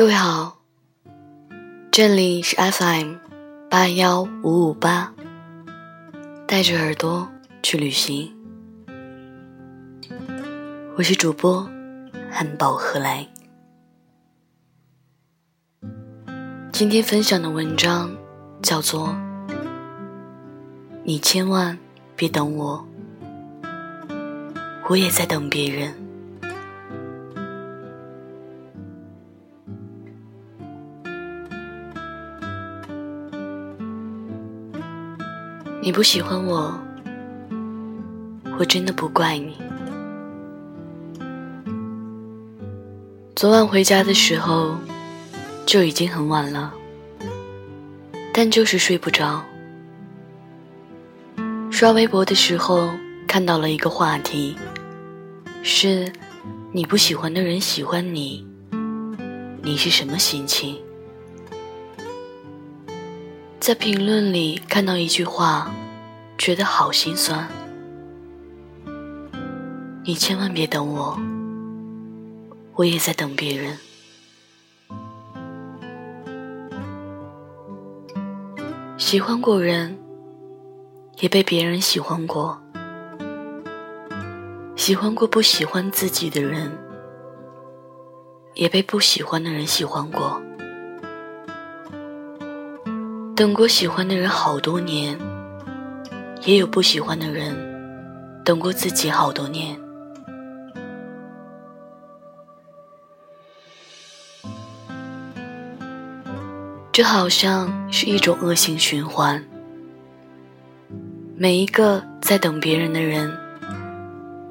各位好，这里是 FM 八幺五五八，带着耳朵去旅行。我是主播汉堡何来。今天分享的文章叫做《你千万别等我》，我也在等别人。你不喜欢我，我真的不怪你。昨晚回家的时候就已经很晚了，但就是睡不着。刷微博的时候看到了一个话题，是你不喜欢的人喜欢你，你是什么心情？在评论里看到一句话，觉得好心酸。你千万别等我，我也在等别人。喜欢过人，也被别人喜欢过；喜欢过不喜欢自己的人，也被不喜欢的人喜欢过。等过喜欢的人好多年，也有不喜欢的人等过自己好多年。这好像是一种恶性循环。每一个在等别人的人，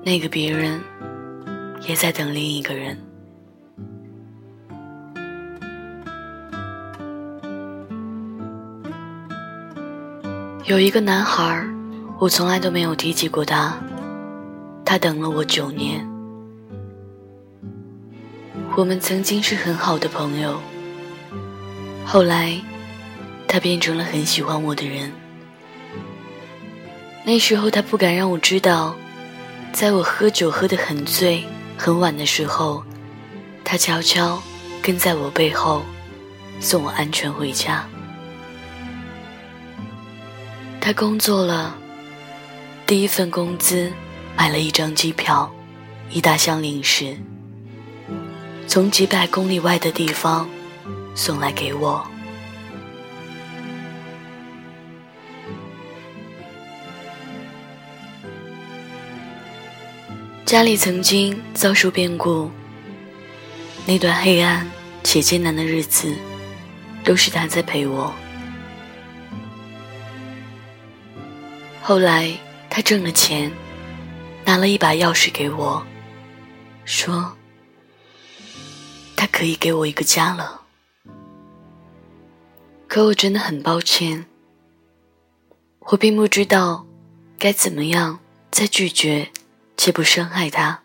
那个别人也在等另一个人。有一个男孩，我从来都没有提起过他。他等了我九年。我们曾经是很好的朋友。后来，他变成了很喜欢我的人。那时候他不敢让我知道，在我喝酒喝得很醉、很晚的时候，他悄悄跟在我背后，送我安全回家。他工作了，第一份工资买了一张机票，一大箱零食，从几百公里外的地方送来给我。家里曾经遭受变故，那段黑暗且艰难的日子，都是他在陪我。后来，他挣了钱，拿了一把钥匙给我，说：“他可以给我一个家了。”可我真的很抱歉，我并不知道该怎么样再拒绝且不伤害他。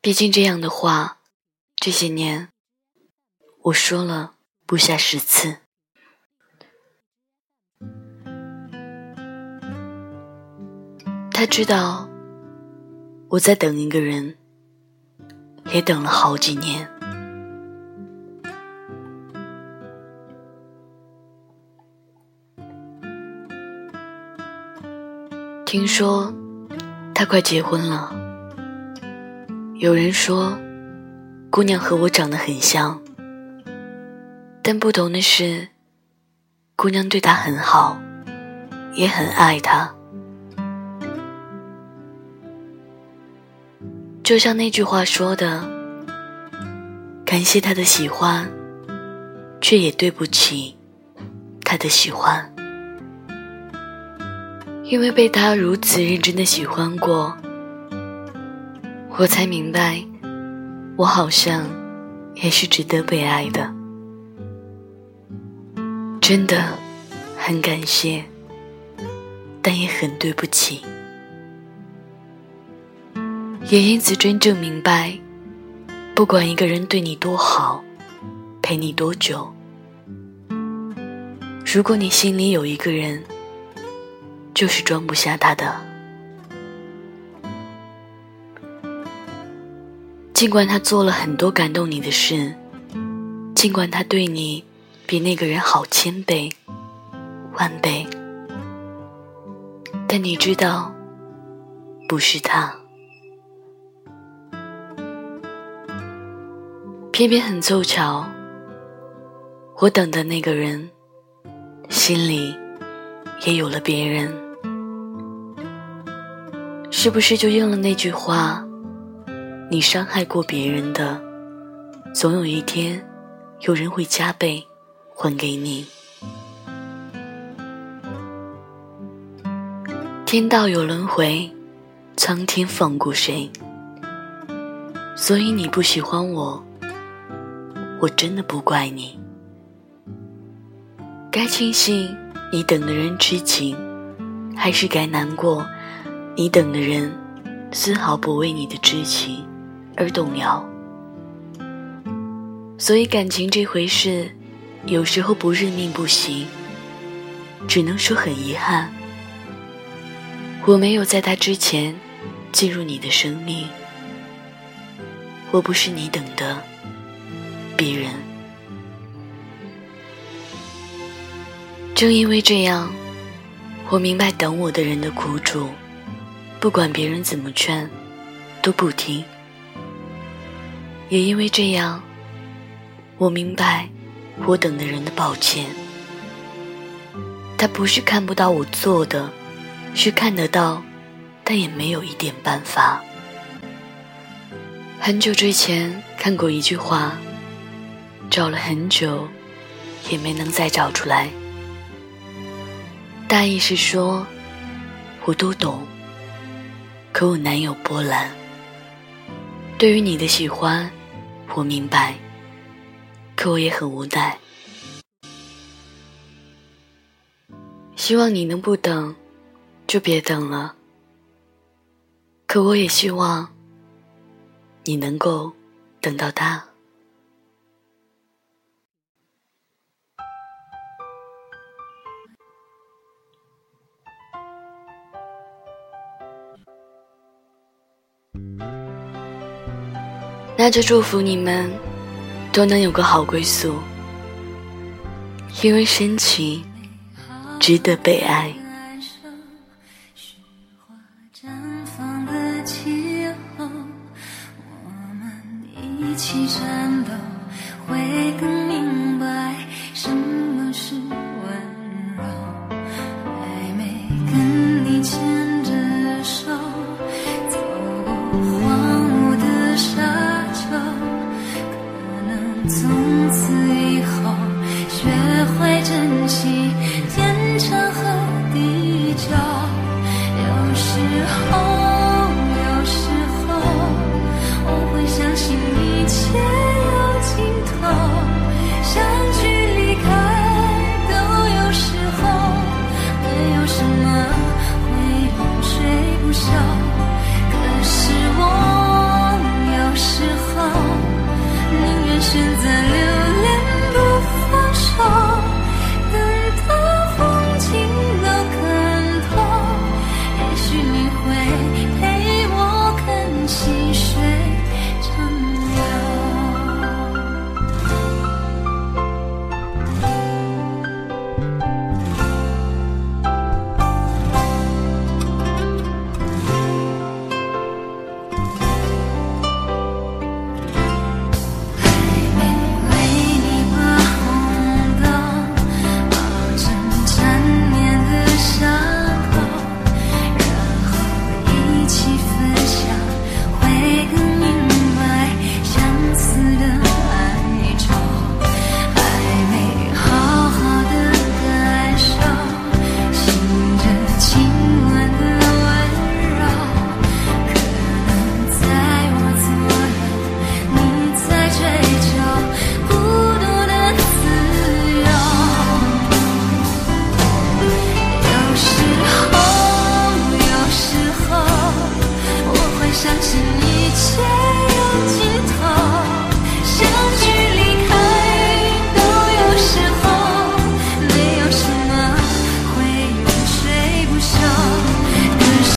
毕竟这样的话，这些年我说了不下十次。他知道我在等一个人，也等了好几年。听说他快结婚了，有人说姑娘和我长得很像，但不同的是，姑娘对他很好，也很爱他。就像那句话说的：“感谢他的喜欢，却也对不起他的喜欢。”因为被他如此认真的喜欢过，我才明白，我好像也是值得被爱的。真的很感谢，但也很对不起。也因此真正明白，不管一个人对你多好，陪你多久，如果你心里有一个人，就是装不下他的。尽管他做了很多感动你的事，尽管他对你比那个人好千倍、万倍，但你知道，不是他。偏偏很凑巧，我等的那个人，心里也有了别人。是不是就应了那句话？你伤害过别人的，总有一天，有人会加倍还给你。天道有轮回，苍天放过谁？所以你不喜欢我。我真的不怪你，该庆幸你等的人痴情，还是该难过你等的人丝毫不为你的知情而动摇？所以感情这回事，有时候不认命不行，只能说很遗憾，我没有在他之前进入你的生命，我不是你等的。别人，正因为这样，我明白等我的人的苦楚，不管别人怎么劝，都不听。也因为这样，我明白我等的人的抱歉。他不是看不到我做的，是看得到，但也没有一点办法。很久之前看过一句话。找了很久，也没能再找出来。大意是说，我都懂，可我难有波澜。对于你的喜欢，我明白，可我也很无奈。希望你能不等，就别等了。可我也希望，你能够等到他。那就祝福你们都能有个好归宿，因为深情值得被爱。起战斗会更从此以后学会珍惜。